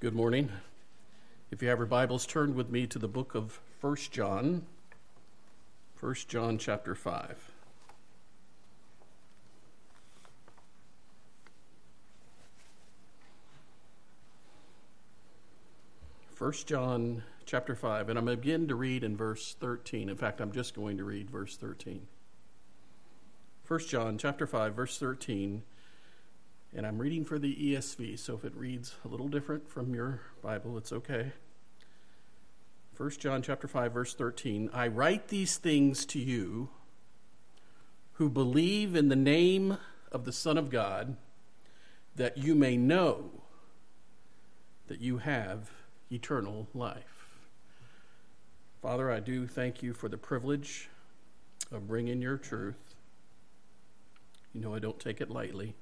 Good morning. If you have your Bibles, turn with me to the book of 1 John. 1 John chapter 5. First John chapter 5, and I'm going to begin to read in verse 13. In fact, I'm just going to read verse 13. 1 John chapter 5, verse 13 and I'm reading for the ESV, so if it reads a little different from your Bible, it's okay. 1 John chapter 5 verse 13, I write these things to you who believe in the name of the Son of God, that you may know that you have eternal life. Father, I do thank you for the privilege of bringing your truth. You know I don't take it lightly.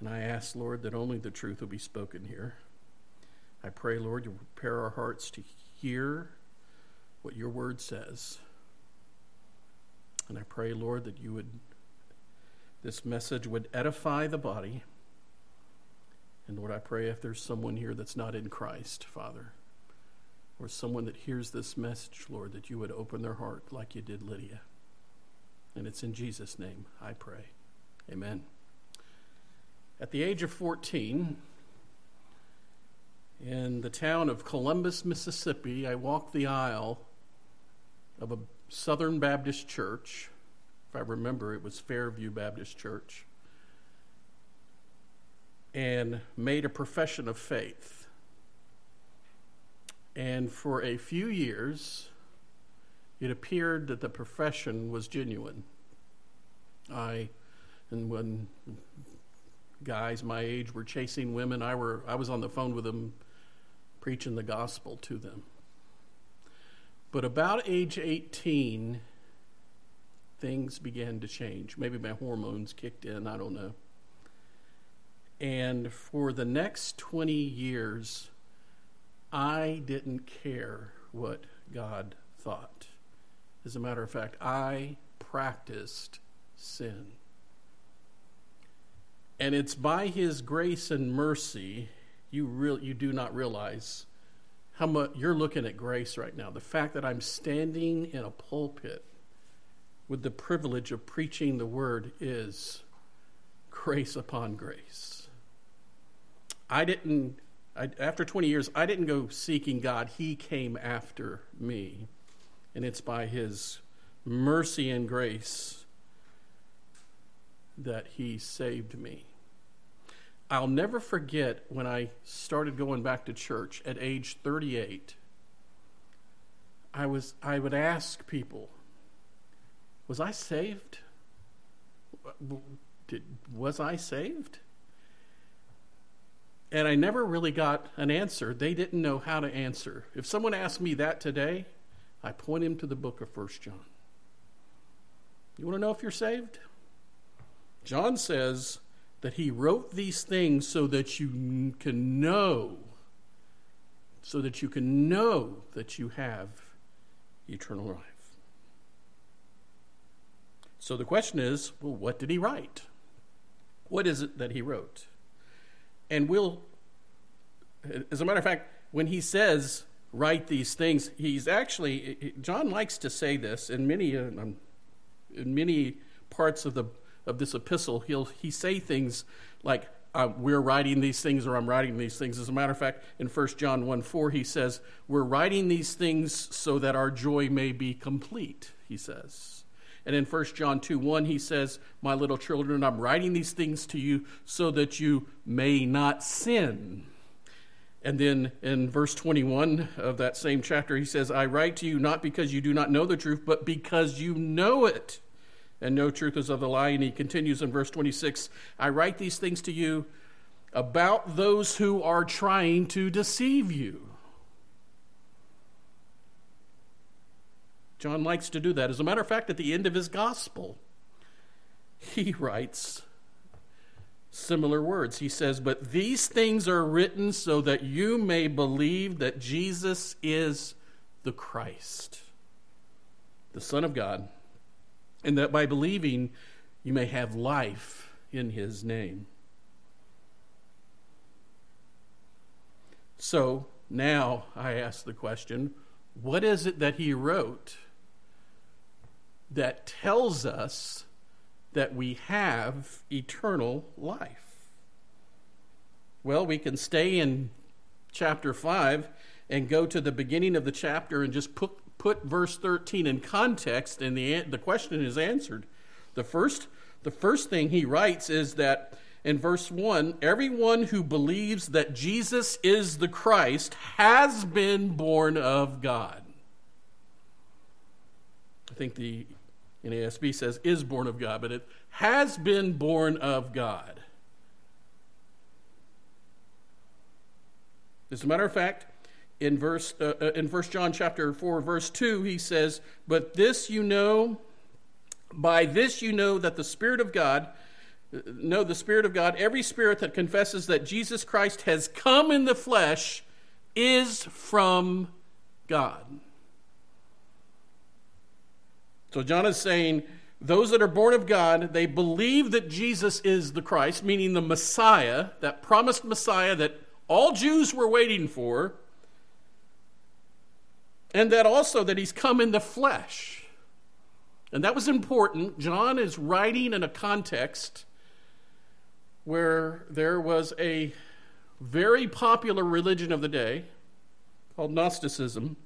And I ask, Lord, that only the truth will be spoken here. I pray, Lord, you prepare our hearts to hear what your word says. And I pray, Lord, that you would, this message would edify the body. And Lord, I pray if there's someone here that's not in Christ, Father, or someone that hears this message, Lord, that you would open their heart like you did Lydia. And it's in Jesus' name I pray. Amen. At the age of 14, in the town of Columbus, Mississippi, I walked the aisle of a Southern Baptist church. If I remember, it was Fairview Baptist Church. And made a profession of faith. And for a few years, it appeared that the profession was genuine. I, and when guys my age were chasing women. I were I was on the phone with them preaching the gospel to them. But about age 18 things began to change. Maybe my hormones kicked in, I don't know. And for the next 20 years I didn't care what God thought. As a matter of fact, I practiced sin. And it's by his grace and mercy you real you do not realize how much you're looking at grace right now. The fact that I'm standing in a pulpit with the privilege of preaching the word is grace upon grace. I didn't I, after 20 years, I didn't go seeking God. He came after me. And it's by His mercy and grace that He saved me. I'll never forget when I started going back to church at age 38. I was I would ask people, was I saved? Did, was I saved? And I never really got an answer. They didn't know how to answer. If someone asked me that today, I point him to the book of First John. You want to know if you're saved? John says, that he wrote these things so that you can know, so that you can know that you have eternal life. So the question is well, what did he write? What is it that he wrote? And we'll, as a matter of fact, when he says write these things, he's actually, John likes to say this in many, uh, in many parts of the of this epistle, he'll he say things like, uh, we're writing these things or I'm writing these things. As a matter of fact, in 1 John 1 4, he says, We're writing these things so that our joy may be complete, he says. And in 1 John 2 1, he says, My little children, I'm writing these things to you so that you may not sin. And then in verse 21 of that same chapter, he says, I write to you not because you do not know the truth, but because you know it and no truth is of the lie. And he continues in verse 26 I write these things to you about those who are trying to deceive you. John likes to do that. As a matter of fact, at the end of his gospel, he writes similar words. He says, But these things are written so that you may believe that Jesus is the Christ, the Son of God and that by believing you may have life in his name. So now I ask the question what is it that he wrote that tells us that we have eternal life? Well, we can stay in chapter 5 and go to the beginning of the chapter and just put, put verse 13 in context, and the, the question is answered. The first, the first thing he writes is that in verse 1 everyone who believes that Jesus is the Christ has been born of God. I think the NASB says is born of God, but it has been born of God. As a matter of fact, in verse uh, uh in First John chapter 4 verse 2 he says, "But this you know by this you know that the spirit of God uh, know the spirit of God every spirit that confesses that Jesus Christ has come in the flesh is from God." So John is saying those that are born of God, they believe that Jesus is the Christ, meaning the Messiah, that promised Messiah that all Jews were waiting for, and that also that he's come in the flesh. And that was important. John is writing in a context where there was a very popular religion of the day called Gnosticism,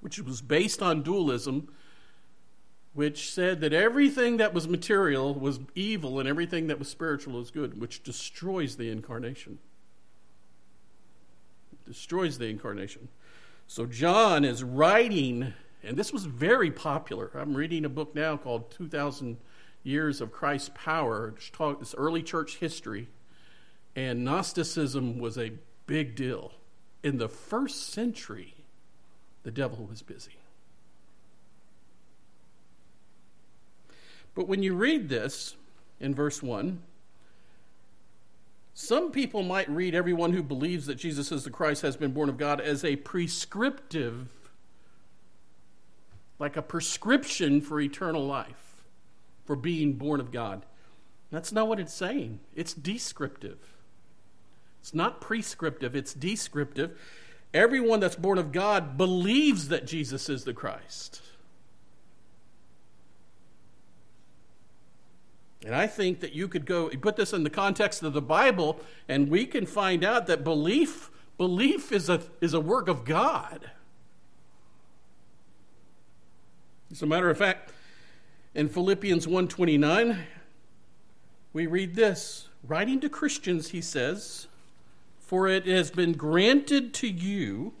which was based on dualism, which said that everything that was material was evil and everything that was spiritual was good, which destroys the incarnation destroys the incarnation. So John is writing, and this was very popular. I'm reading a book now called 2,000 Years of Christ's Power. It's, talk, it's early church history. And Gnosticism was a big deal. In the first century, the devil was busy. But when you read this in verse 1, some people might read everyone who believes that Jesus is the Christ has been born of God as a prescriptive, like a prescription for eternal life, for being born of God. That's not what it's saying. It's descriptive. It's not prescriptive, it's descriptive. Everyone that's born of God believes that Jesus is the Christ. And I think that you could go put this in the context of the Bible, and we can find out that belief belief is a, is a work of God. As a matter of fact, in Philippians 1:29, we read this, writing to Christians, he says, "For it has been granted to you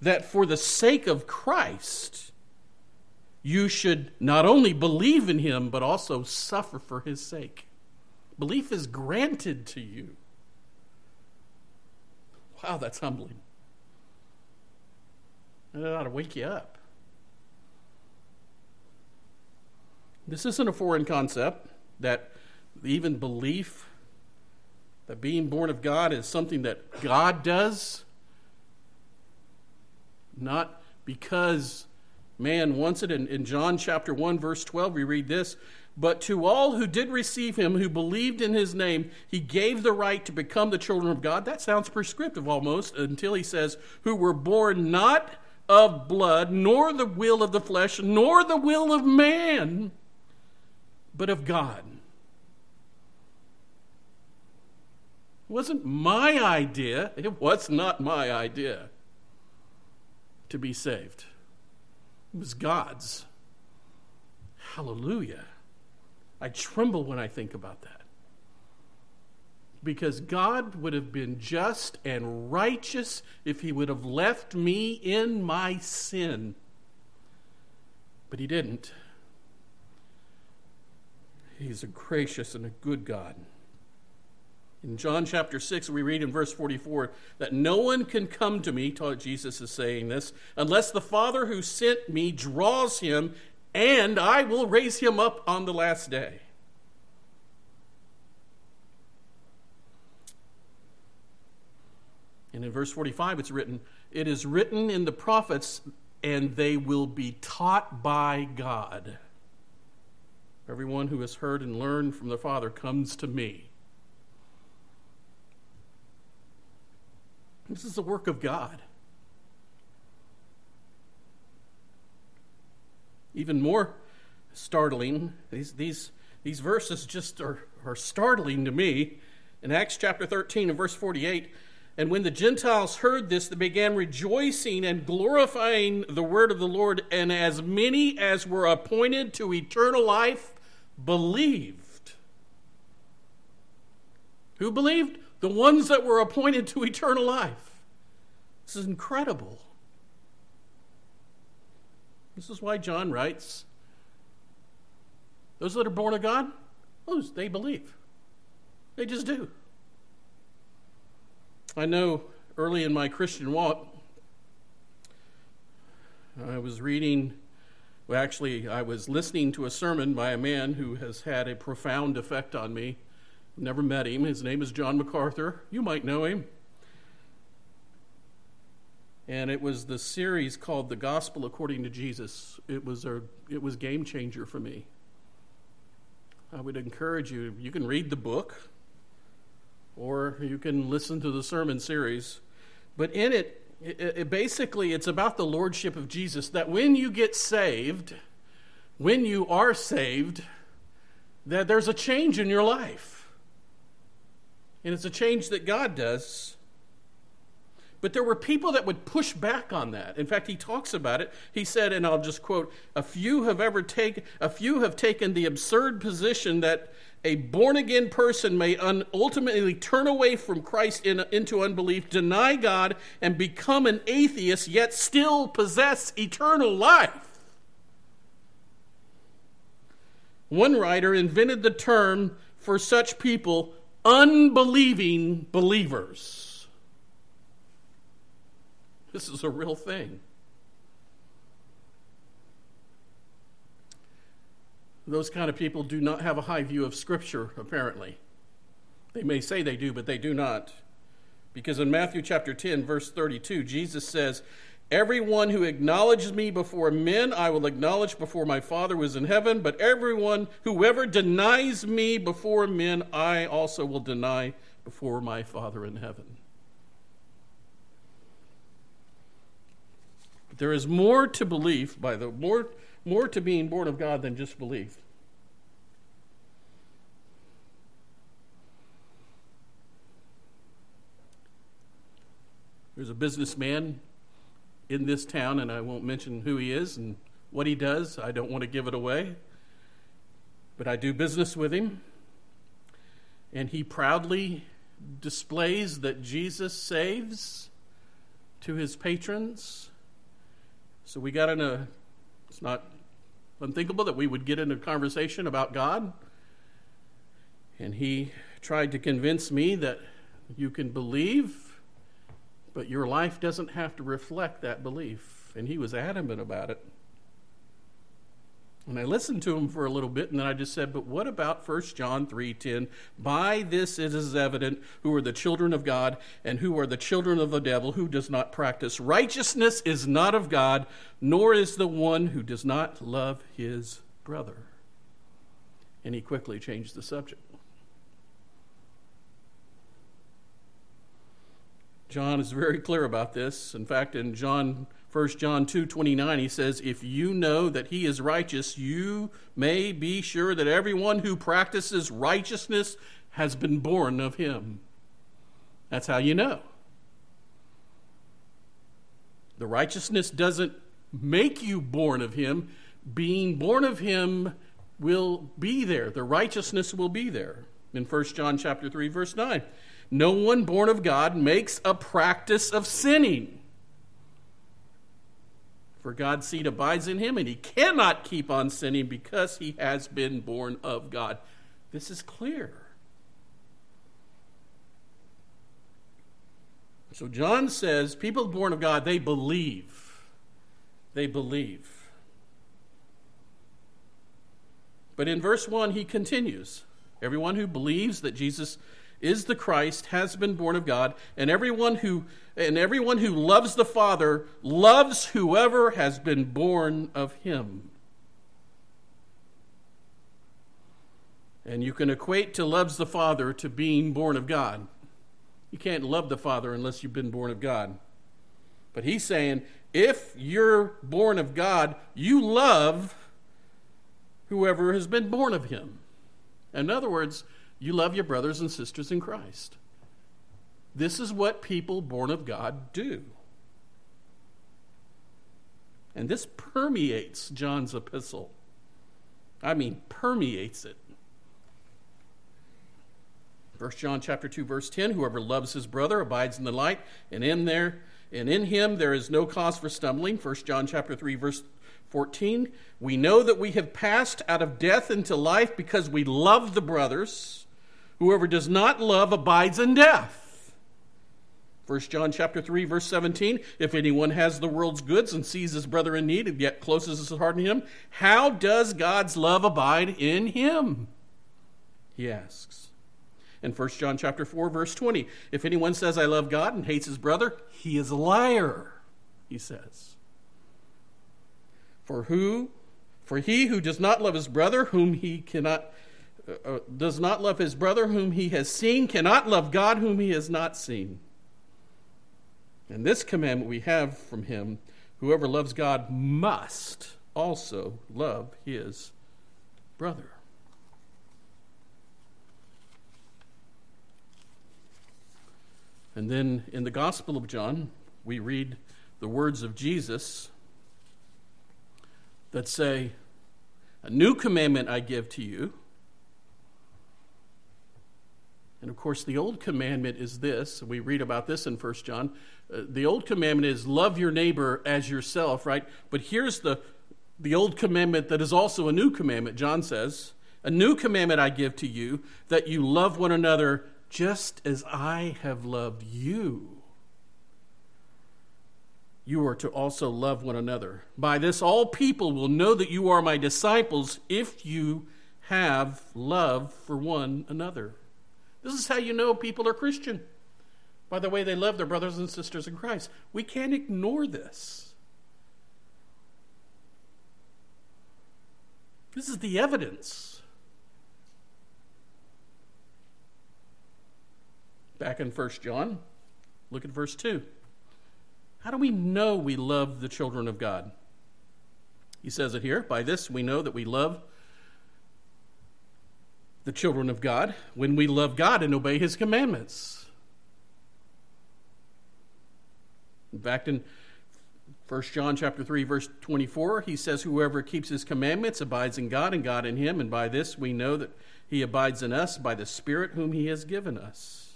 that for the sake of Christ you should not only believe in him, but also suffer for his sake. Belief is granted to you. Wow, that's humbling. It ought to wake you up. This isn't a foreign concept that even belief that being born of God is something that God does, not because man wants it. In, in John chapter 1, verse 12, we read this But to all who did receive him, who believed in his name, he gave the right to become the children of God. That sounds prescriptive almost until he says, Who were born not of blood, nor the will of the flesh, nor the will of man, but of God. It wasn't my idea. It was not my idea to be saved. It was God's. Hallelujah. I tremble when I think about that. Because God would have been just and righteous if He would have left me in my sin. But He didn't. He's a gracious and a good God. In John chapter 6, we read in verse 44 that no one can come to me, Jesus is saying this, unless the Father who sent me draws him, and I will raise him up on the last day. And in verse 45, it's written, It is written in the prophets, and they will be taught by God. Everyone who has heard and learned from the Father comes to me. This is the work of God. Even more startling, these, these, these verses just are, are startling to me. In Acts chapter 13 and verse 48, and when the Gentiles heard this, they began rejoicing and glorifying the word of the Lord, and as many as were appointed to eternal life believed. Who believed? The ones that were appointed to eternal life. This is incredible. This is why John writes those that are born of God, those they believe. They just do. I know early in my Christian walk, I was reading, well, actually, I was listening to a sermon by a man who has had a profound effect on me. Never met him. His name is John MacArthur. You might know him. And it was the series called The Gospel According to Jesus. It was a it was game changer for me. I would encourage you, you can read the book or you can listen to the sermon series. But in it, it, it, basically it's about the lordship of Jesus that when you get saved, when you are saved, that there's a change in your life. And it's a change that God does. But there were people that would push back on that. In fact, he talks about it. He said, and I'll just quote, a few have ever taken a few have taken the absurd position that a born again person may un- ultimately turn away from Christ in, into unbelief, deny God, and become an atheist, yet still possess eternal life. One writer invented the term for such people unbelieving believers. This is a real thing. Those kind of people do not have a high view of Scripture, apparently. They may say they do, but they do not. Because in Matthew chapter 10, verse 32, Jesus says, Everyone who acknowledges me before men, I will acknowledge before my Father who is in heaven. But everyone, whoever denies me before men, I also will deny before my Father in heaven. There is more to belief, by the more more to being born of God than just belief. There's a businessman in this town, and I won't mention who he is and what he does. I don't want to give it away. But I do business with him. And he proudly displays that Jesus saves to his patrons so we got in a, it's not unthinkable that we would get in a conversation about God. And he tried to convince me that you can believe, but your life doesn't have to reflect that belief. And he was adamant about it. And I listened to him for a little bit, and then I just said, But what about 1 John 3:10? By this it is evident who are the children of God and who are the children of the devil, who does not practice righteousness is not of God, nor is the one who does not love his brother. And he quickly changed the subject. John is very clear about this. In fact, in John 1 John 2 29, he says, If you know that he is righteous, you may be sure that everyone who practices righteousness has been born of him. That's how you know. The righteousness doesn't make you born of him, being born of him will be there. The righteousness will be there. In 1 John chapter 3 verse 9. No one born of God makes a practice of sinning for God's seed abides in him, and he cannot keep on sinning because he has been born of God. This is clear. So John says people born of God, they believe. They believe. But in verse 1, he continues Everyone who believes that Jesus is the Christ has been born of God, and everyone who and everyone who loves the Father loves whoever has been born of him. And you can equate to loves the Father to being born of God. You can't love the Father unless you've been born of God. But he's saying, if you're born of God, you love whoever has been born of him. In other words, you love your brothers and sisters in Christ. This is what people born of God do. And this permeates John's epistle. I mean, permeates it. 1 John chapter 2 verse 10 whoever loves his brother abides in the light and in there and in him there is no cause for stumbling 1 John chapter 3 verse 14 we know that we have passed out of death into life because we love the brothers whoever does not love abides in death 1 John chapter 3 verse 17 if anyone has the world's goods and sees his brother in need and yet closes his heart to him how does God's love abide in him he asks in 1 John chapter 4 verse 20. If anyone says I love God and hates his brother, he is a liar, he says. For who for he who does not love his brother whom he cannot uh, does not love his brother whom he has seen cannot love God whom he has not seen. And this commandment we have from him whoever loves God must also love his brother. And then in the Gospel of John, we read the words of Jesus that say, A new commandment I give to you. And of course, the old commandment is this. We read about this in 1 John. Uh, the old commandment is love your neighbor as yourself, right? But here's the, the old commandment that is also a new commandment. John says, A new commandment I give to you, that you love one another just as I have loved you, you are to also love one another. By this, all people will know that you are my disciples if you have love for one another. This is how you know people are Christian. By the way, they love their brothers and sisters in Christ. We can't ignore this. This is the evidence. Back in 1 John, look at verse 2. How do we know we love the children of God? He says it here By this we know that we love the children of God when we love God and obey his commandments. In fact, in 1 John chapter 3 verse 24, he says whoever keeps his commandments abides in God and God in him, and by this we know that he abides in us by the Spirit whom he has given us.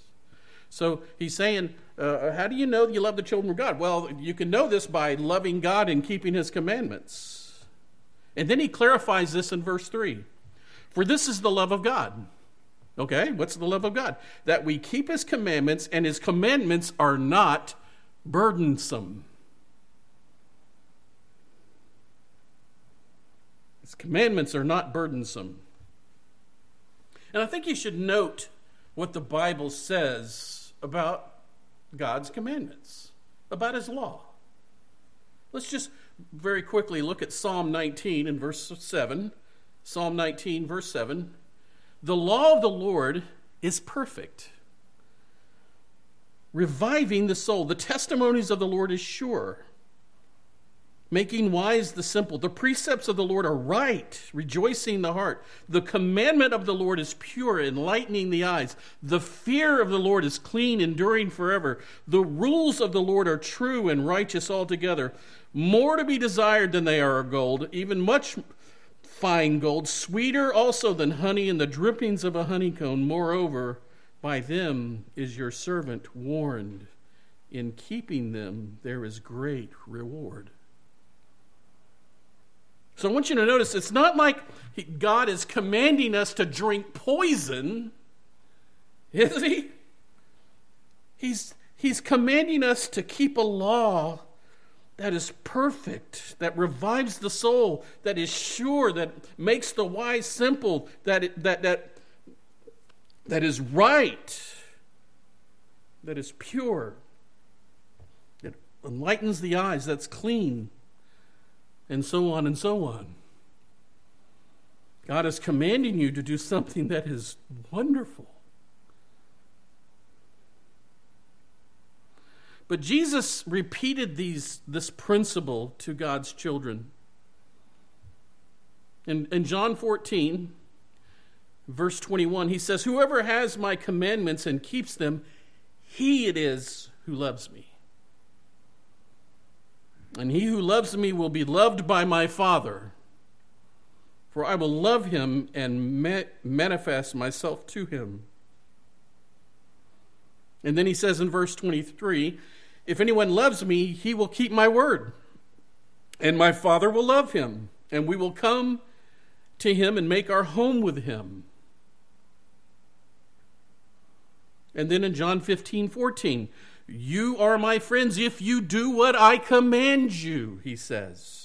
So he's saying, uh, How do you know that you love the children of God? Well, you can know this by loving God and keeping his commandments. And then he clarifies this in verse 3 For this is the love of God. Okay, what's the love of God? That we keep his commandments, and his commandments are not burdensome. His commandments are not burdensome. And I think you should note what the Bible says about God's commandments, about His law. Let's just very quickly look at Psalm 19 and verse 7. Psalm 19, verse 7. The law of the Lord is perfect, reviving the soul. The testimonies of the Lord is sure making wise the simple. The precepts of the Lord are right, rejoicing the heart. The commandment of the Lord is pure, enlightening the eyes. The fear of the Lord is clean, enduring forever. The rules of the Lord are true and righteous altogether. More to be desired than they are gold, even much fine gold, sweeter also than honey and the drippings of a honeycomb. Moreover, by them is your servant warned. In keeping them, there is great reward. So I want you to notice it's not like God is commanding us to drink poison, is he? He's, he's commanding us to keep a law that is perfect, that revives the soul, that is sure, that makes the wise simple, that, that, that, that is right, that is pure, that enlightens the eyes, that's clean and so on and so on. God is commanding you to do something that is wonderful. But Jesus repeated these, this principle to God's children. In, in John 14, verse 21, he says, Whoever has my commandments and keeps them, he it is who loves me. And he who loves me will be loved by my Father, for I will love him and ma- manifest myself to him. And then he says in verse 23 If anyone loves me, he will keep my word, and my Father will love him, and we will come to him and make our home with him. And then in John 15 14, you are my friends if you do what I command you, he says.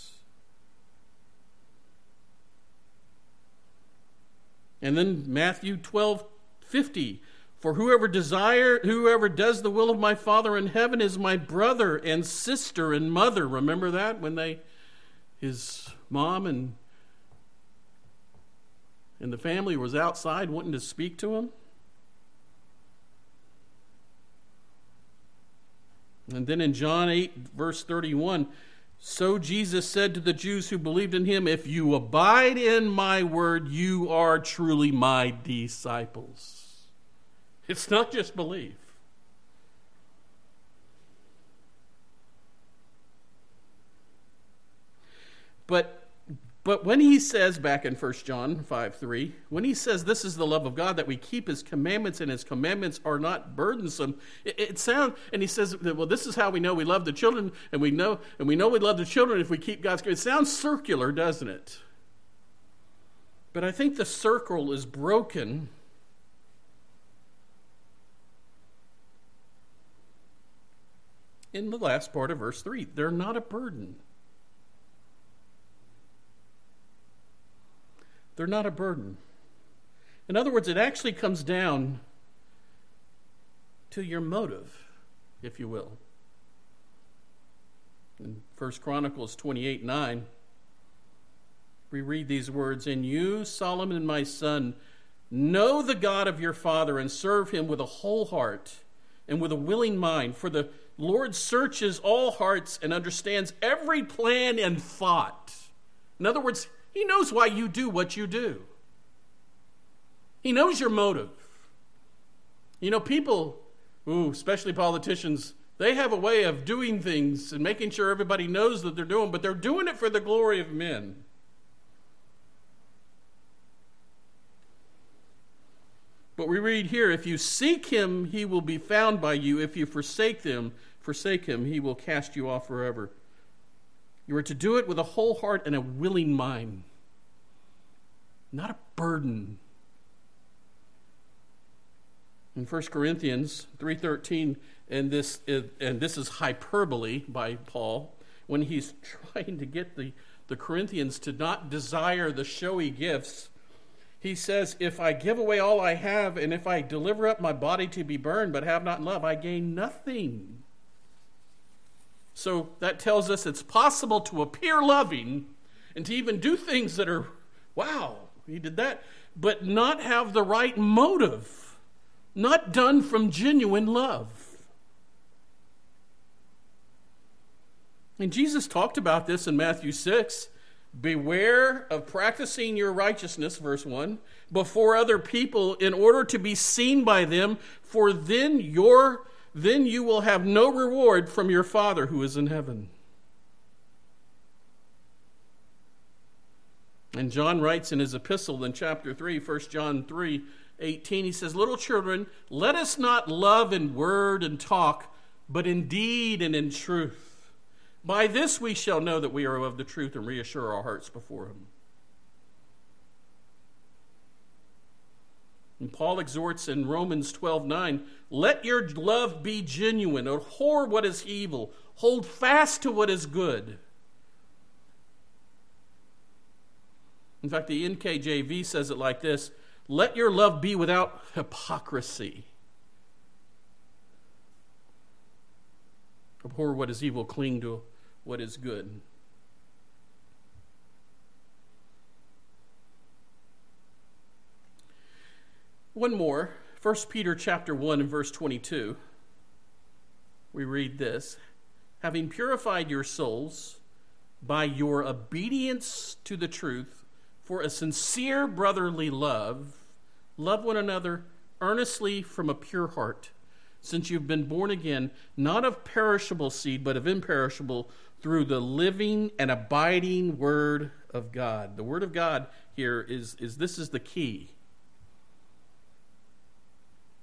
And then Matthew 12 50, for whoever desire whoever does the will of my father in heaven is my brother and sister and mother. Remember that? When they his mom and and the family was outside wanting to speak to him. And then in John 8 verse 31 so Jesus said to the Jews who believed in him if you abide in my word you are truly my disciples it's not just belief. But but when he says back in 1 John 5 3, when he says this is the love of God, that we keep his commandments and his commandments are not burdensome, it, it sounds, and he says, well, this is how we know we love the children, and we know, and we know we love the children if we keep God's commandments. It sounds circular, doesn't it? But I think the circle is broken in the last part of verse 3. They're not a burden. They're not a burden. In other words, it actually comes down to your motive, if you will. In 1 Chronicles 28 9, we read these words And you, Solomon, my son, know the God of your father and serve him with a whole heart and with a willing mind, for the Lord searches all hearts and understands every plan and thought. In other words, He knows why you do what you do, He knows your motive. You know, people, ooh, especially politicians, they have a way of doing things and making sure everybody knows that they're doing, but they're doing it for the glory of men. But we read here if you seek him, he will be found by you. If you forsake them, forsake him, he will cast you off forever. You are to do it with a whole heart and a willing mind, not a burden. In 1 Corinthians 3:13 and this is, and this is hyperbole by Paul when he's trying to get the, the Corinthians to not desire the showy gifts he says, If I give away all I have, and if I deliver up my body to be burned, but have not love, I gain nothing. So that tells us it's possible to appear loving and to even do things that are, wow, he did that, but not have the right motive, not done from genuine love. And Jesus talked about this in Matthew 6. Beware of practicing your righteousness, verse 1, before other people in order to be seen by them, for then your then you will have no reward from your Father who is in heaven. And John writes in his epistle in chapter 3, 1 John 3 18, he says, Little children, let us not love in word and talk, but in deed and in truth. By this we shall know that we are of the truth and reassure our hearts before him. And Paul exhorts in Romans 12 9, let your love be genuine, abhor what is evil, hold fast to what is good. In fact, the NKJV says it like this let your love be without hypocrisy. Abhor what is evil, cling to what is good. One more, 1 Peter chapter 1 and verse 22. we read this having purified your souls by your obedience to the truth for a sincere brotherly love, love one another earnestly from a pure heart, since you've been born again, not of perishable seed, but of imperishable, through the living and abiding Word of God. The Word of God here is, is this is the key.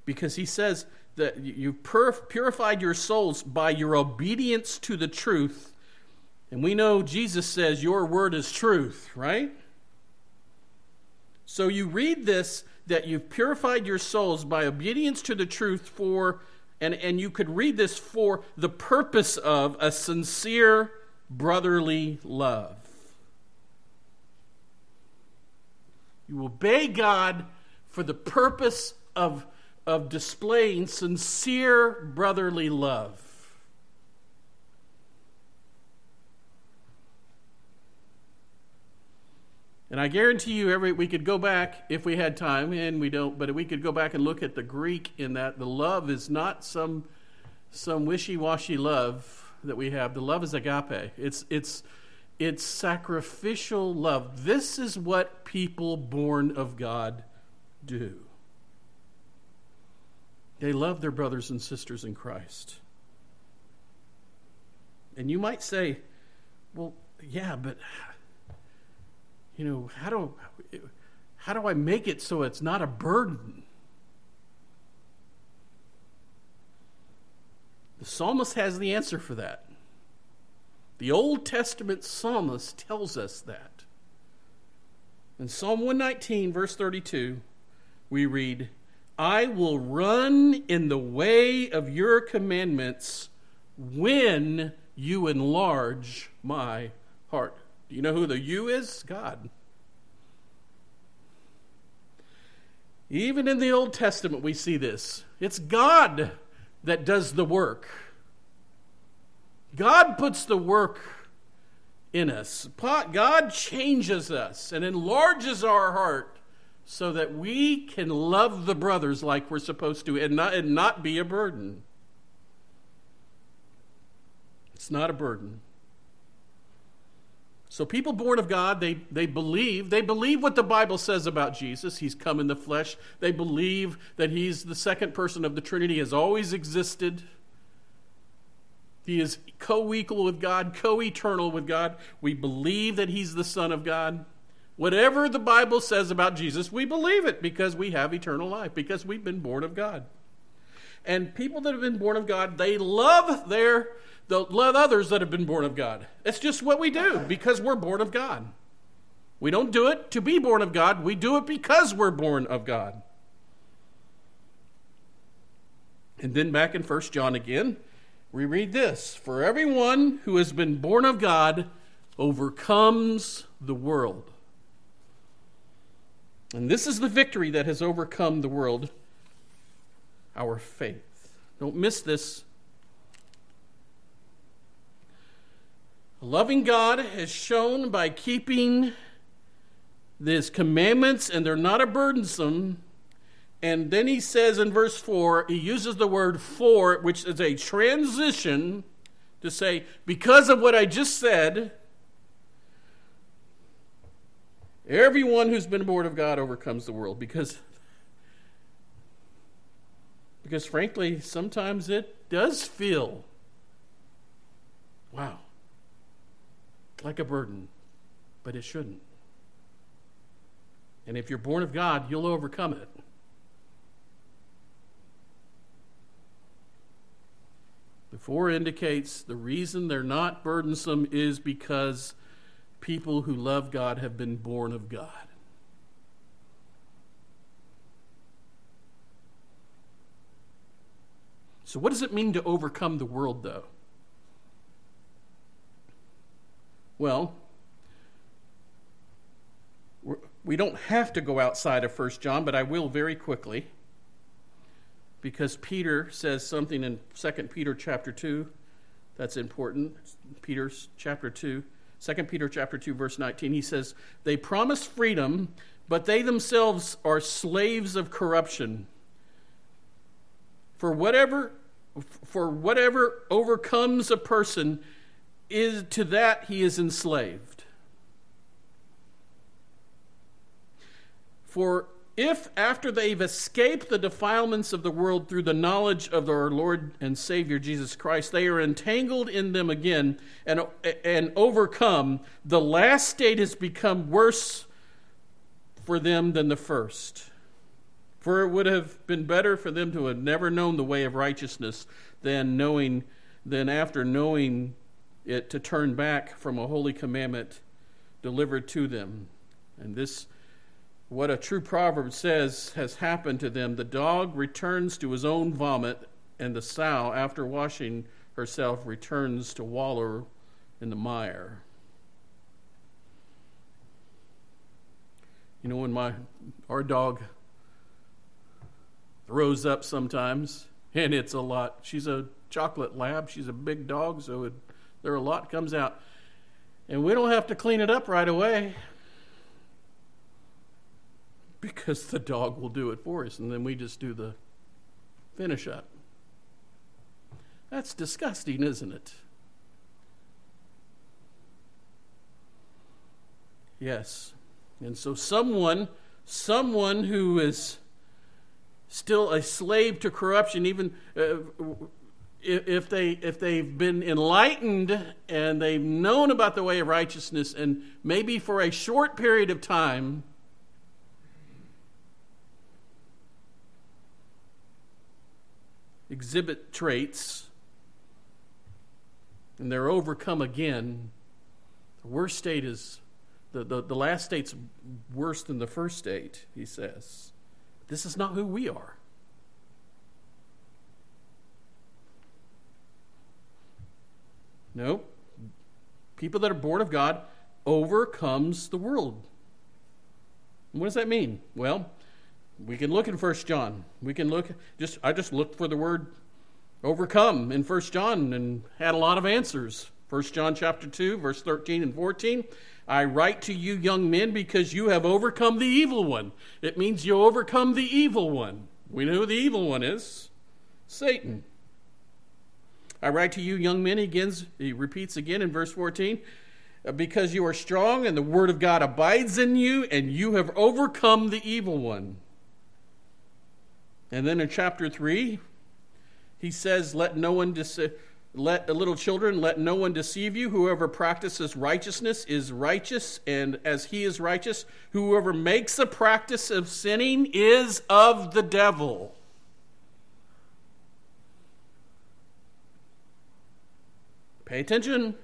Because he says that you've purified your souls by your obedience to the truth. And we know Jesus says, Your word is truth, right? So you read this that you've purified your souls by obedience to the truth for, and, and you could read this for the purpose of a sincere brotherly love. You obey God for the purpose of, of displaying sincere brotherly love. And I guarantee you, every we could go back if we had time, and we don't. But we could go back and look at the Greek in that the love is not some some wishy-washy love that we have. The love is agape. It's it's it's sacrificial love. This is what people born of God do. They love their brothers and sisters in Christ. And you might say, well, yeah, but you know, how do how do I make it so it's not a burden? The psalmist has the answer for that. The Old Testament psalmist tells us that. In Psalm 119, verse 32, we read, I will run in the way of your commandments when you enlarge my heart. Do you know who the you is? God. Even in the Old Testament, we see this. It's God that does the work. God puts the work in us. God changes us and enlarges our heart so that we can love the brothers like we're supposed to and not, and not be a burden. It's not a burden. So people born of God, they, they believe. They believe what the Bible says about Jesus. He's come in the flesh. They believe that he's the second person of the Trinity, has always existed. He is co equal with God, co eternal with God. We believe that He's the Son of God. Whatever the Bible says about Jesus, we believe it because we have eternal life, because we've been born of God. And people that have been born of God, they love their love others that have been born of God. It's just what we do because we're born of God. We don't do it to be born of God, we do it because we're born of God. And then back in First John again, we read this For everyone who has been born of God overcomes the world. And this is the victory that has overcome the world our faith. Don't miss this. A loving God has shown by keeping His commandments, and they're not a burdensome, and then he says in verse 4, he uses the word for, which is a transition to say, because of what I just said, everyone who's been born of God overcomes the world. Because, because frankly, sometimes it does feel, wow, like a burden, but it shouldn't. And if you're born of God, you'll overcome it. The for indicates the reason they're not burdensome is because people who love God have been born of God. So, what does it mean to overcome the world, though? Well, we don't have to go outside of 1 John, but I will very quickly because Peter says something in 2 Peter chapter 2 that's important. Peter's chapter 2, 2 Peter chapter 2 verse 19. He says, "They promise freedom, but they themselves are slaves of corruption. For whatever for whatever overcomes a person is to that he is enslaved. For if after they've escaped the defilements of the world through the knowledge of our Lord and Savior Jesus Christ, they are entangled in them again and, and overcome, the last state has become worse for them than the first. For it would have been better for them to have never known the way of righteousness than knowing than after knowing it to turn back from a holy commandment delivered to them. And this what a true proverb says has happened to them. The dog returns to his own vomit, and the sow, after washing herself, returns to wallow in the mire. You know, when my our dog throws up sometimes, and it's a lot. She's a chocolate lab. She's a big dog, so it, there a lot comes out, and we don't have to clean it up right away because the dog will do it for us, and then we just do the finish up. That's disgusting, isn't it? Yes. And so someone someone who is still a slave to corruption even uh, if they if they've been enlightened and they've known about the way of righteousness and maybe for a short period of time exhibit traits and they're overcome again, the worst state is the, the, the last state's worse than the first state, he says. This is not who we are. No. People that are born of God overcomes the world. What does that mean? Well, we can look in First John. We can look just I just looked for the word overcome in First John and had a lot of answers. First John chapter 2 verse 13 and 14. I write to you young men because you have overcome the evil one. It means you overcome the evil one. We know who the evil one is. Satan. I write to you young men again he repeats again in verse 14 uh, because you are strong and the word of God abides in you and you have overcome the evil one. And then in chapter 3, he says, Let no one deceive. Let little children, let no one deceive you. Whoever practices righteousness is righteous, and as he is righteous, whoever makes a practice of sinning is of the devil. Pay attention.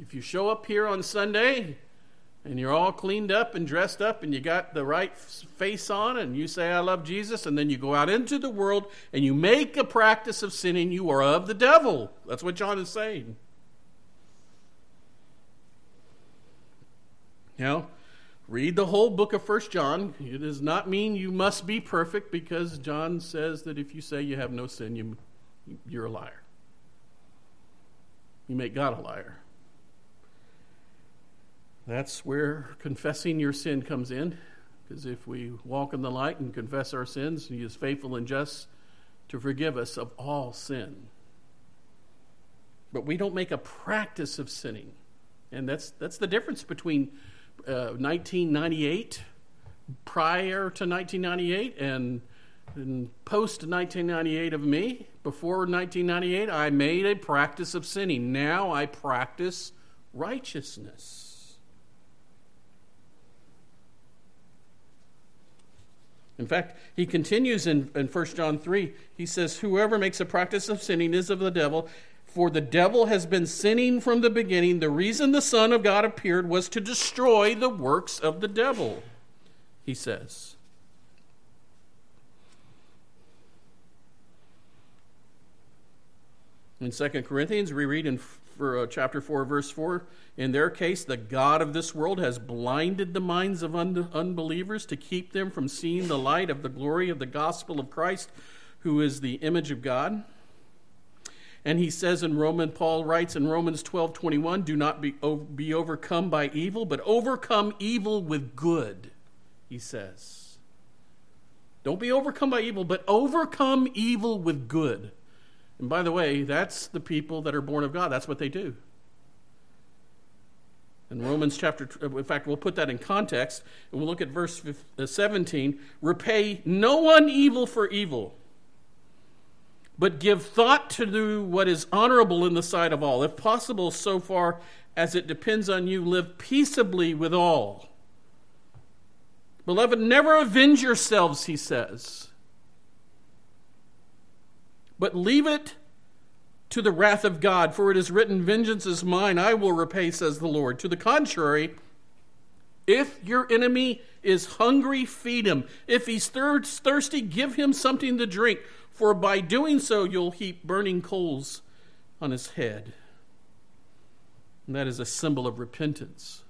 If you show up here on Sunday and you're all cleaned up and dressed up and you got the right face on and you say, I love Jesus, and then you go out into the world and you make a practice of sinning, you are of the devil. That's what John is saying. Now, read the whole book of First John. It does not mean you must be perfect because John says that if you say you have no sin, you, you're a liar. You make God a liar. That's where confessing your sin comes in. Because if we walk in the light and confess our sins, He is faithful and just to forgive us of all sin. But we don't make a practice of sinning. And that's, that's the difference between uh, 1998, prior to 1998, and, and post 1998 of me. Before 1998, I made a practice of sinning. Now I practice righteousness. In fact, he continues in, in 1 John 3. He says, Whoever makes a practice of sinning is of the devil, for the devil has been sinning from the beginning. The reason the Son of God appeared was to destroy the works of the devil, he says. In 2 Corinthians, we read in for, uh, chapter 4, verse 4 in their case, the God of this world has blinded the minds of un- unbelievers to keep them from seeing the light of the glory of the gospel of Christ, who is the image of God. And he says in Roman, Paul writes in Romans 12 21, do not be, be overcome by evil, but overcome evil with good, he says. Don't be overcome by evil, but overcome evil with good. And by the way, that's the people that are born of God. That's what they do. In Romans chapter, in fact, we'll put that in context, and we'll look at verse uh, 17. Repay no one evil for evil, but give thought to do what is honorable in the sight of all. If possible, so far as it depends on you, live peaceably with all. Beloved, never avenge yourselves, he says, but leave it to the wrath of God, for it is written, Vengeance is mine, I will repay, says the Lord. To the contrary, if your enemy is hungry, feed him. If he's thirsty, give him something to drink, for by doing so you'll heap burning coals on his head. And that is a symbol of repentance.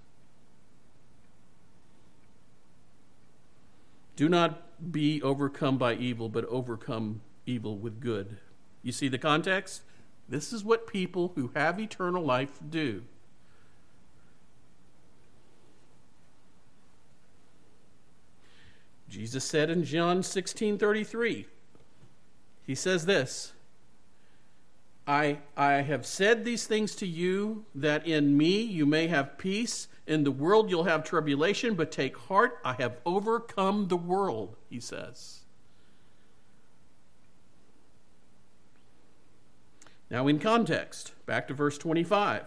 Do not be overcome by evil, but overcome evil with good. You see the context? This is what people who have eternal life do. Jesus said in John 16 33, He says this I, I have said these things to you that in me you may have peace. In the world you'll have tribulation, but take heart, I have overcome the world, he says. Now, in context, back to verse 25.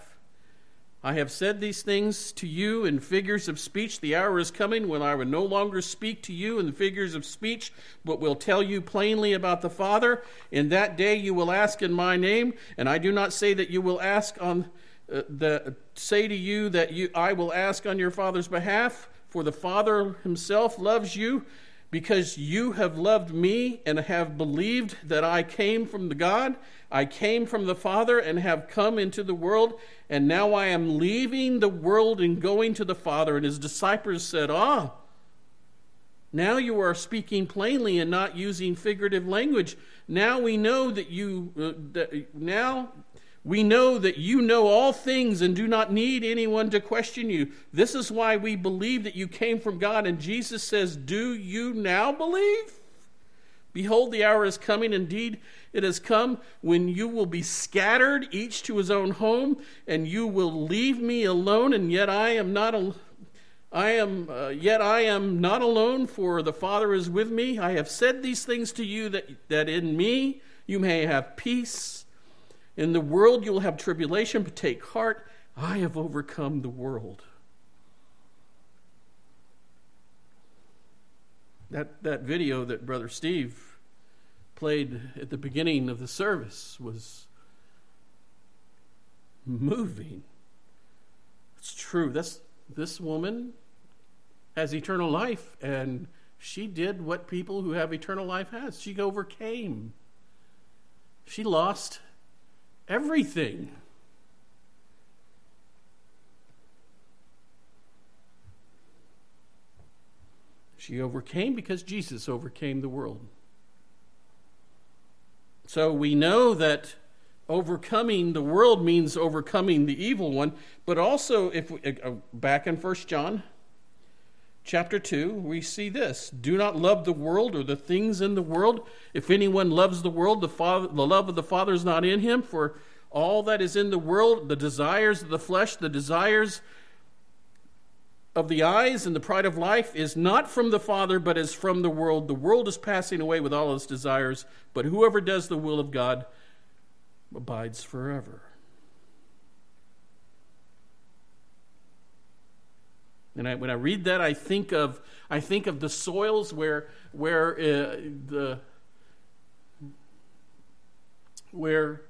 I have said these things to you in figures of speech. The hour is coming when I will no longer speak to you in figures of speech, but will tell you plainly about the Father. In that day you will ask in my name, and I do not say that you will ask on uh, the say to you that you I will ask on your Father's behalf, for the Father himself loves you because you have loved me and have believed that I came from the God. I came from the Father and have come into the world, and now I am leaving the world and going to the Father. And his disciples said, Ah, now you are speaking plainly and not using figurative language. Now we know that you, uh, that, now we know that you know all things and do not need anyone to question you. This is why we believe that you came from God. And Jesus says, Do you now believe? Behold, the hour is coming. Indeed, it has come when you will be scattered, each to his own home, and you will leave me alone. And yet I am not. Al- I am uh, yet I am not alone, for the Father is with me. I have said these things to you that that in me you may have peace. In the world you will have tribulation, but take heart, I have overcome the world. That, that video that Brother Steve played at the beginning of the service was moving. It's true. That's, this woman has eternal life, and she did what people who have eternal life has. She overcame. She lost everything. She overcame because Jesus overcame the world. So we know that overcoming the world means overcoming the evil one, but also if we, uh, back in First John chapter 2, we see this Do not love the world or the things in the world. If anyone loves the world, the, father, the love of the Father is not in him. For all that is in the world, the desires of the flesh, the desires of the eyes, and the pride of life, is not from the Father, but is from the world. The world is passing away with all its desires, but whoever does the will of God abides forever. And I, when I read that, I think of I think of the soils where where uh, the where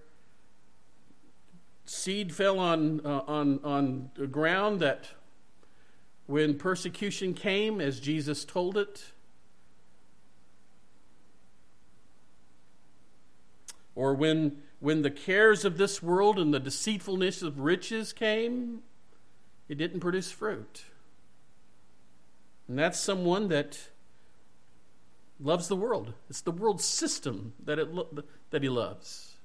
seed fell on uh, on on the ground that when persecution came, as Jesus told it. Or when, when the cares of this world and the deceitfulness of riches came, it didn't produce fruit. And that's someone that loves the world. It's the world system that, it lo- that he loves.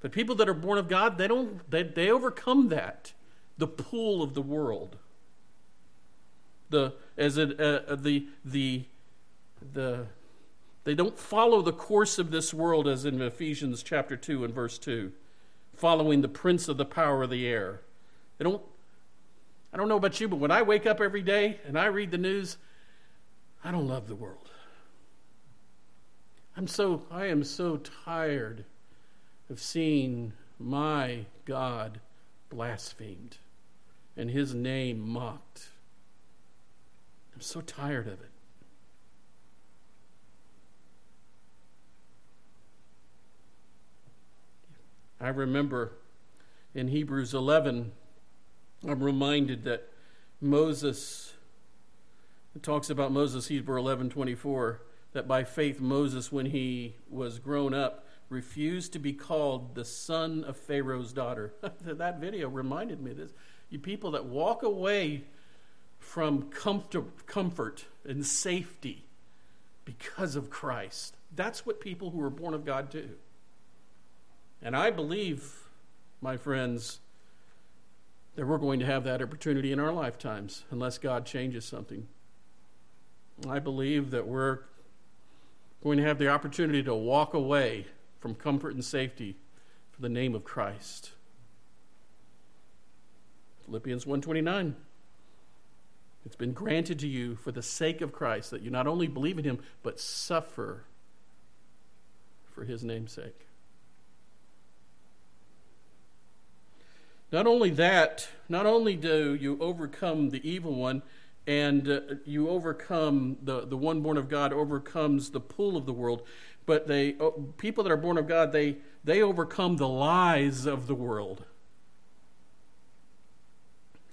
But people that are born of God, they don't they, they overcome that, the pull of the world. The as it uh, uh the the the they don't follow the course of this world as in Ephesians chapter 2 and verse 2, following the prince of the power of the air. They don't I don't know about you, but when I wake up every day and I read the news, I don't love the world. I'm so I am so tired of seeing my God blasphemed and his name mocked. I'm so tired of it. I remember in Hebrews 11, I'm reminded that Moses, talks about Moses, Hebrew 11 24, that by faith Moses, when he was grown up, refused to be called the son of Pharaoh's daughter. that video reminded me of this. You people that walk away from comfort, comfort and safety because of Christ. That's what people who are born of God do. And I believe, my friends, that we're going to have that opportunity in our lifetimes unless God changes something. I believe that we're going to have the opportunity to walk away from comfort and safety for the name of Christ. Philippians 1:29 It's been granted to you for the sake of Christ that you not only believe in him but suffer for his name's sake. Not only that, not only do you overcome the evil one, and uh, you overcome the, the one born of God overcomes the pull of the world, but they uh, people that are born of God they they overcome the lies of the world.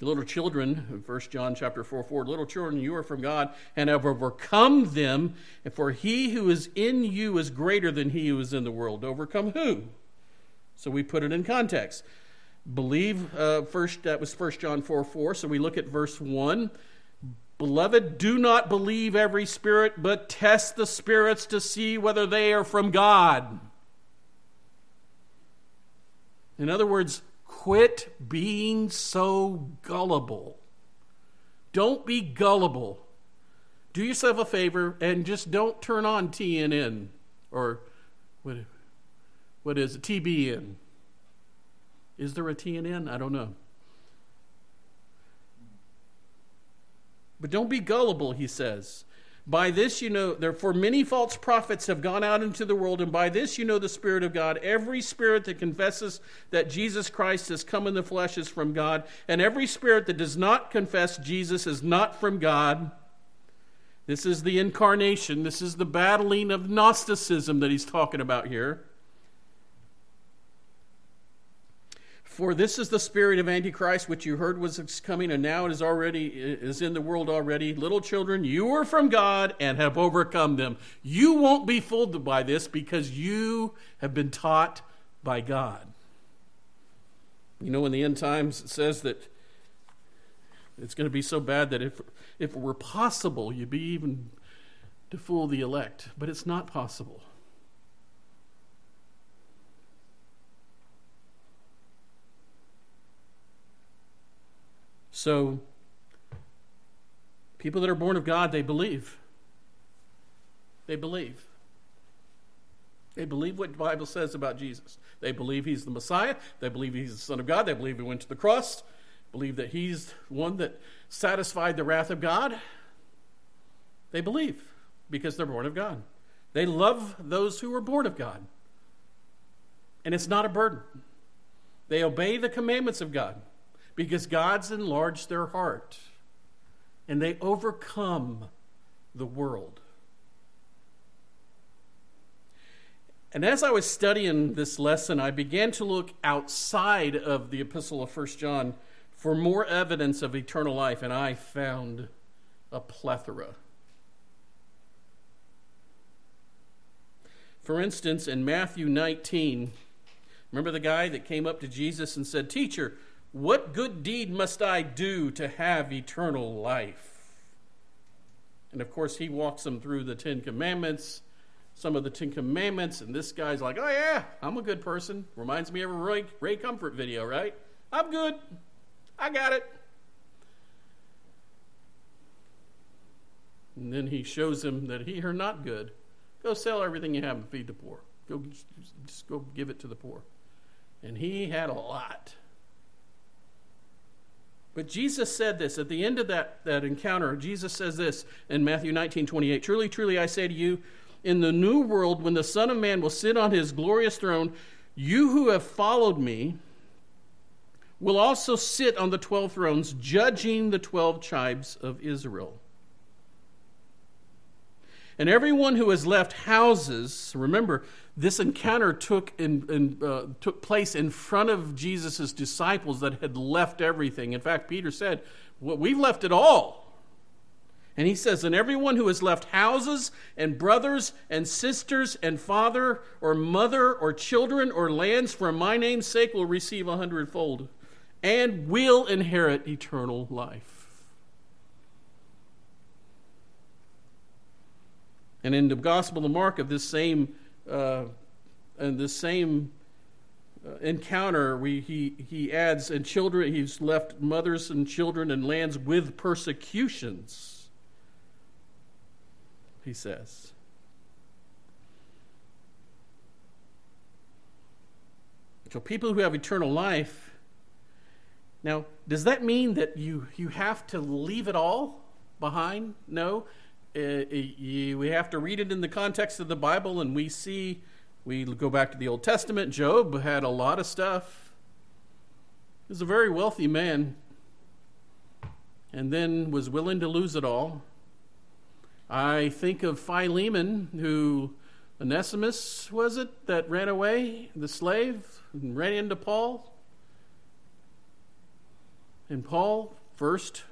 Little children, 1 John chapter 4, 4, little children, you are from God and have overcome them, for he who is in you is greater than he who is in the world. Overcome who? So we put it in context. Believe, uh, first, that was 1 John 4, 4. So we look at verse 1. Beloved, do not believe every spirit, but test the spirits to see whether they are from God. In other words, quit being so gullible. Don't be gullible. Do yourself a favor and just don't turn on TNN or what, what is it? TBN. Is there a TNN? I don't know. But don't be gullible, he says. By this you know, therefore many false prophets have gone out into the world, and by this you know the Spirit of God. Every spirit that confesses that Jesus Christ has come in the flesh is from God, and every spirit that does not confess Jesus is not from God. This is the incarnation. This is the battling of Gnosticism that he's talking about here. For this is the spirit of Antichrist, which you heard was coming, and now it is already is in the world already. Little children, you are from God and have overcome them. You won't be fooled by this because you have been taught by God. You know, in the end times, it says that it's going to be so bad that if if it were possible, you'd be even to fool the elect, but it's not possible. So, people that are born of God, they believe. They believe. They believe what the Bible says about Jesus. They believe he's the Messiah. They believe he's the Son of God. They believe he went to the cross. Believe that he's one that satisfied the wrath of God. They believe because they're born of God. They love those who are born of God. And it's not a burden. They obey the commandments of God because God's enlarged their heart and they overcome the world. And as I was studying this lesson, I began to look outside of the epistle of 1 John for more evidence of eternal life, and I found a plethora. For instance, in Matthew 19, remember the guy that came up to Jesus and said, Teacher, what good deed must I do to have eternal life? And of course, he walks them through the Ten Commandments, some of the Ten Commandments, and this guy's like, oh, yeah, I'm a good person. Reminds me of a Ray, Ray Comfort video, right? I'm good. I got it. And then he shows him that he are not good. Go sell everything you have and feed the poor. Go just go give it to the poor. And he had a lot. But Jesus said this at the end of that, that encounter. Jesus says this in Matthew 19 28 Truly, truly, I say to you, in the new world, when the Son of Man will sit on his glorious throne, you who have followed me will also sit on the 12 thrones, judging the 12 tribes of Israel. And everyone who has left houses, remember, this encounter took, in, in uh, took place in front of Jesus' disciples that had left everything. In fact, Peter said, well, We've left it all. And he says, And everyone who has left houses and brothers and sisters and father or mother or children or lands for my name's sake will receive a hundredfold and will inherit eternal life. And in the Gospel of Mark of this same uh, and this same uh, encounter, we, he, he adds, and children, he's left mothers and children and lands with persecutions, he says. So people who have eternal life, now, does that mean that you, you have to leave it all behind? No. Uh, uh, we have to read it in the context of the Bible, and we see, we go back to the Old Testament, Job had a lot of stuff. He was a very wealthy man, and then was willing to lose it all. I think of Philemon, who Onesimus was it that ran away, the slave, and ran into Paul. And Paul first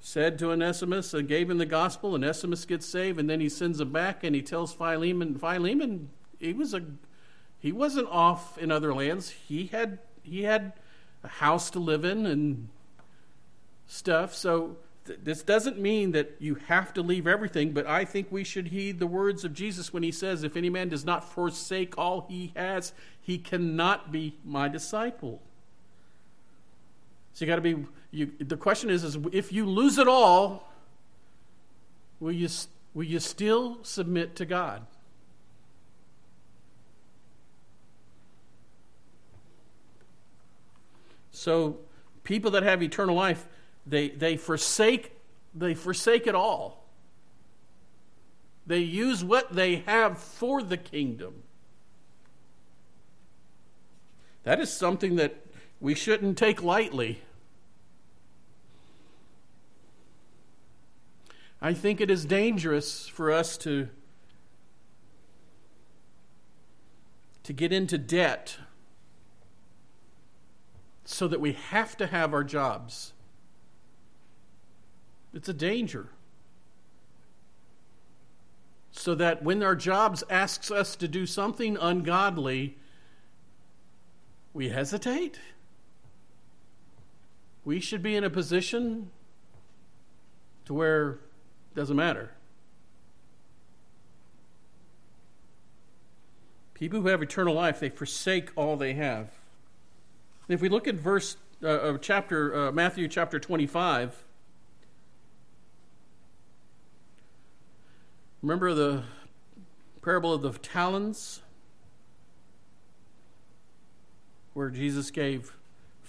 said to Onesimus and gave him the gospel. Onesimus gets saved, and then he sends him back, and he tells Philemon. Philemon, he was a, he wasn't off in other lands. He had he had a house to live in and stuff. So th- this doesn't mean that you have to leave everything, but I think we should heed the words of Jesus when he says, "If any man does not forsake all he has, he cannot be my disciple." So you got to be. You, the question is, is if you lose it all, will you will you still submit to God? So people that have eternal life, they they forsake they forsake it all. They use what they have for the kingdom. That is something that we shouldn't take lightly. I think it is dangerous for us to, to get into debt so that we have to have our jobs. It's a danger. So that when our jobs asks us to do something ungodly, we hesitate we should be in a position to where doesn't matter. People who have eternal life, they forsake all they have. If we look at verse uh, of chapter uh, Matthew chapter 25, remember the parable of the talents where Jesus gave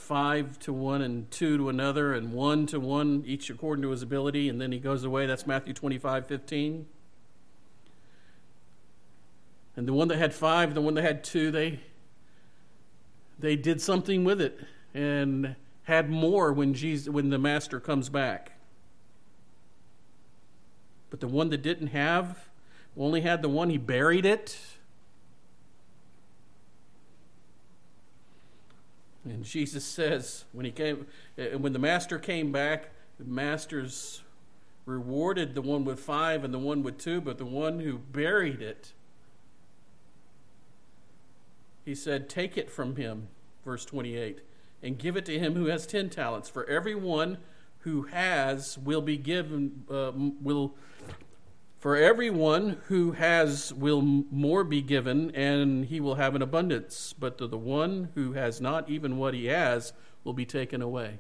five to one and two to another and one to one, each according to his ability, and then he goes away. That's Matthew 25, 15. And the one that had five, the one that had two, they they did something with it and had more when Jesus when the master comes back. But the one that didn't have, only had the one, he buried it And Jesus says, when he came, uh, when the master came back, the masters rewarded the one with five and the one with two, but the one who buried it, he said, Take it from him, verse 28, and give it to him who has ten talents. For everyone who has will be given, uh, will for everyone who has will more be given, and he will have an abundance. But to the one who has not even what he has will be taken away.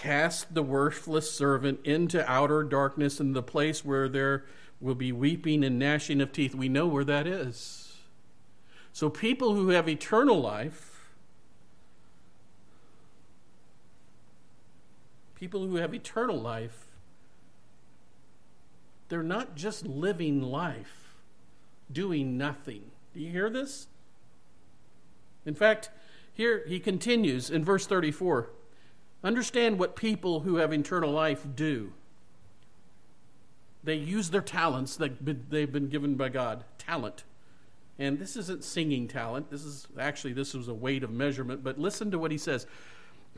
cast the worthless servant into outer darkness in the place where there will be weeping and gnashing of teeth. We know where that is. So, people who have eternal life, people who have eternal life, they're not just living life, doing nothing. Do you hear this? In fact, here he continues in verse 34 Understand what people who have eternal life do. They use their talents that they've been given by God. Talent. And this isn't singing talent. This is actually this was a weight of measurement, but listen to what he says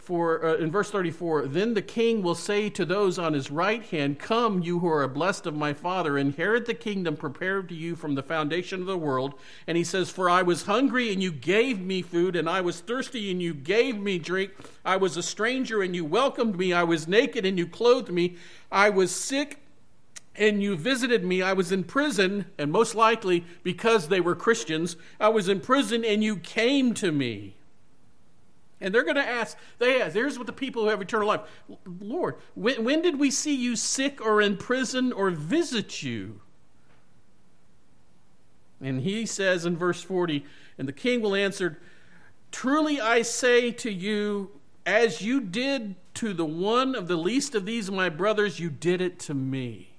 for uh, in verse 34 then the king will say to those on his right hand come you who are blessed of my father inherit the kingdom prepared to you from the foundation of the world and he says for i was hungry and you gave me food and i was thirsty and you gave me drink i was a stranger and you welcomed me i was naked and you clothed me i was sick and you visited me. I was in prison, and most likely because they were Christians, I was in prison and you came to me. And they're going to ask, they ask, there's what the people who have eternal life. Lord, when, when did we see you sick or in prison or visit you? And he says in verse 40, and the king will answer, Truly I say to you, as you did to the one of the least of these my brothers, you did it to me.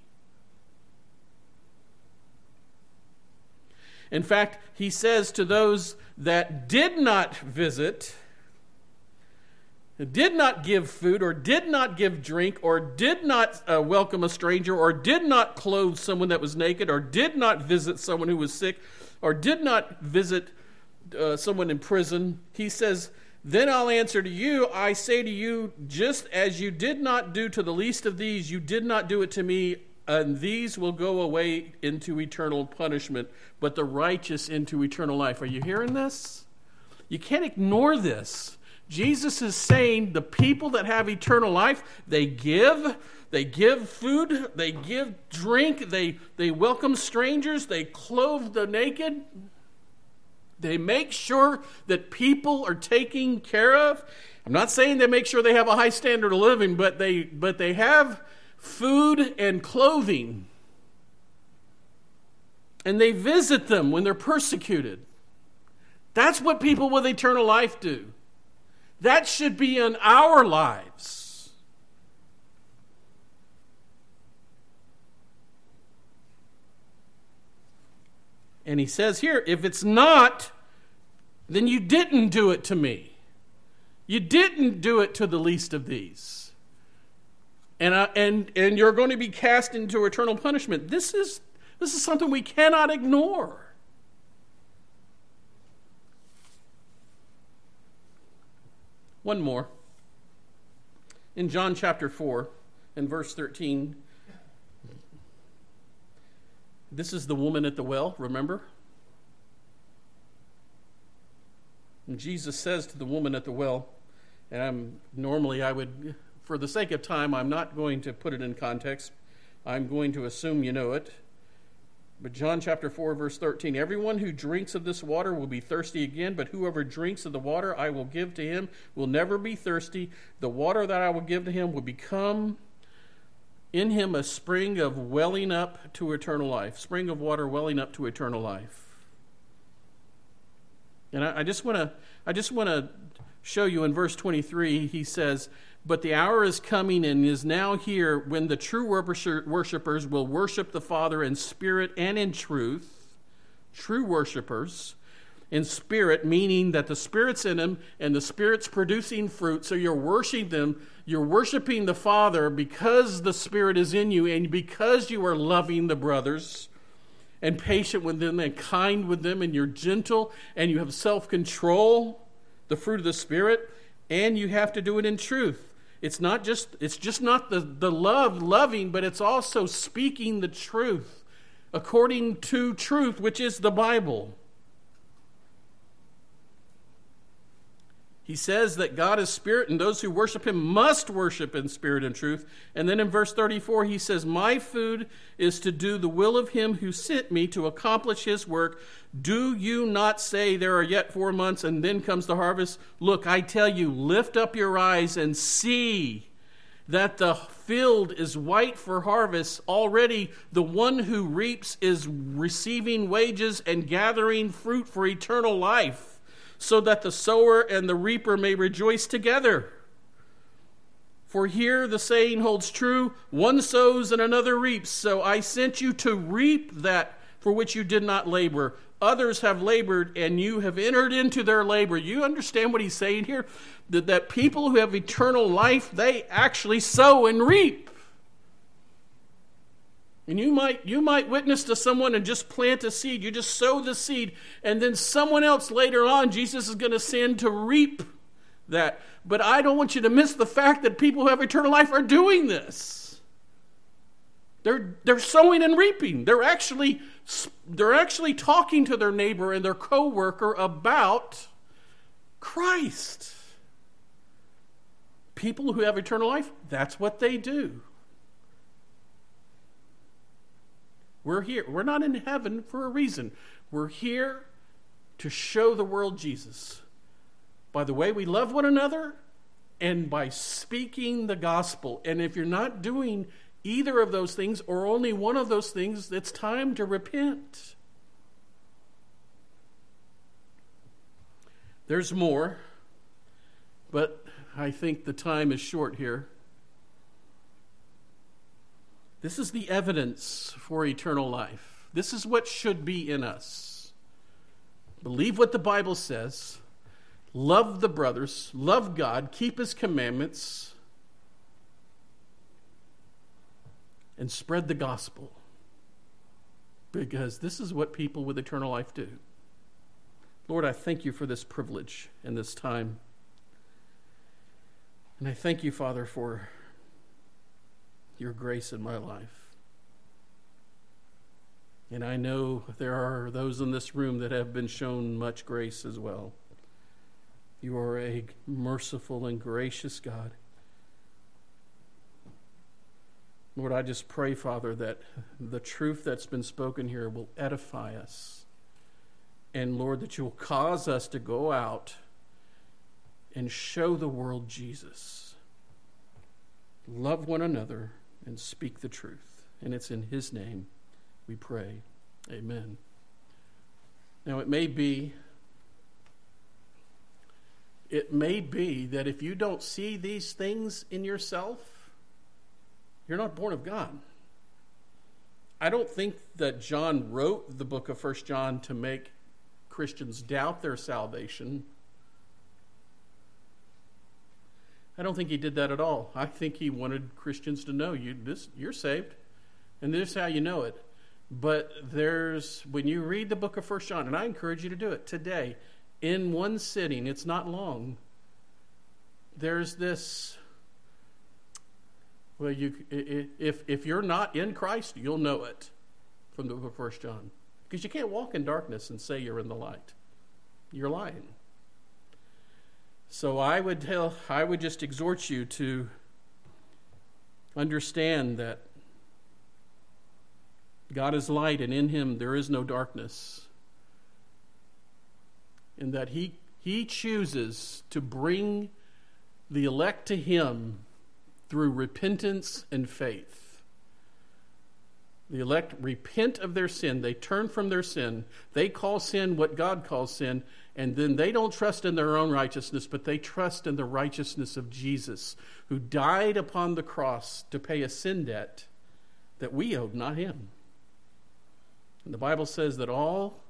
In fact, he says to those that did not visit, did not give food or did not give drink or did not uh, welcome a stranger or did not clothe someone that was naked or did not visit someone who was sick or did not visit uh, someone in prison, he says, Then I'll answer to you, I say to you, just as you did not do to the least of these, you did not do it to me, and these will go away into eternal punishment, but the righteous into eternal life. Are you hearing this? You can't ignore this. Jesus is saying the people that have eternal life, they give, they give food, they give drink, they, they welcome strangers, they clothe the naked, they make sure that people are taken care of. I'm not saying they make sure they have a high standard of living, but they but they have food and clothing. And they visit them when they're persecuted. That's what people with eternal life do. That should be in our lives. And he says here, if it's not, then you didn't do it to me. You didn't do it to the least of these. And, uh, and, and you're going to be cast into eternal punishment. This is, this is something we cannot ignore. One more. In John chapter 4 and verse 13, this is the woman at the well, remember? And Jesus says to the woman at the well, and I'm normally I would for the sake of time I'm not going to put it in context. I'm going to assume you know it. But John chapter 4, verse 13 Everyone who drinks of this water will be thirsty again, but whoever drinks of the water I will give to him will never be thirsty. The water that I will give to him will become in him a spring of welling up to eternal life. Spring of water welling up to eternal life. And I, just want to I just want to show you in verse 23, he says, but the hour is coming and is now here when the true worshippers will worship the Father in spirit and in truth. True worshippers in spirit, meaning that the Spirit's in them and the Spirit's producing fruit. So you're worshiping them. You're worshiping the Father because the Spirit is in you and because you are loving the brothers and patient with them and kind with them and you're gentle and you have self control, the fruit of the Spirit, and you have to do it in truth. It's not just it's just not the, the love loving, but it's also speaking the truth according to truth, which is the Bible. He says that God is spirit, and those who worship him must worship in spirit and truth. And then in verse 34, he says, My food is to do the will of him who sent me to accomplish his work. Do you not say there are yet four months, and then comes the harvest? Look, I tell you, lift up your eyes and see that the field is white for harvest, already the one who reaps is receiving wages and gathering fruit for eternal life, so that the sower and the reaper may rejoice together. For here the saying holds true one sows and another reaps. So I sent you to reap that for which you did not labor. Others have labored, and you have entered into their labor. You understand what he's saying here? That, that people who have eternal life, they actually sow and reap. And you might, you might witness to someone and just plant a seed. You just sow the seed, and then someone else later on, Jesus is going to send to reap that. But I don't want you to miss the fact that people who have eternal life are doing this. They're, they're sowing and reaping. They're actually they're actually talking to their neighbor and their coworker about Christ. People who have eternal life, that's what they do. We're here. We're not in heaven for a reason. We're here to show the world Jesus by the way we love one another and by speaking the gospel. And if you're not doing either of those things or only one of those things, it's time to repent. There's more, but I think the time is short here. This is the evidence for eternal life. This is what should be in us. Believe what the Bible says, love the brothers, love God, keep his commandments and spread the gospel. Because this is what people with eternal life do. Lord, I thank you for this privilege and this time. And I thank you, Father, for your grace in my life. And I know there are those in this room that have been shown much grace as well. You are a merciful and gracious God. Lord, I just pray, Father, that the truth that's been spoken here will edify us. And Lord, that you will cause us to go out and show the world Jesus. Love one another and speak the truth. And it's in His name we pray. Amen. Now, it may be. It may be that if you don't see these things in yourself, you're not born of God. I don't think that John wrote the book of First John to make Christians doubt their salvation. I don't think he did that at all. I think he wanted Christians to know you this you're saved, and this is how you know it. But there's when you read the book of First John, and I encourage you to do it today in one sitting. It's not long. There's this well, you, if, if you're not in Christ, you'll know it from the book of First John. Because you can't walk in darkness and say you're in the light. You're lying. So I would tell, I would just exhort you to understand that God is light and in him there is no darkness. And that he, he chooses to bring the elect to him through repentance and faith. The elect repent of their sin, they turn from their sin, they call sin what God calls sin, and then they don't trust in their own righteousness, but they trust in the righteousness of Jesus, who died upon the cross to pay a sin debt that we owed, not him. And the Bible says that all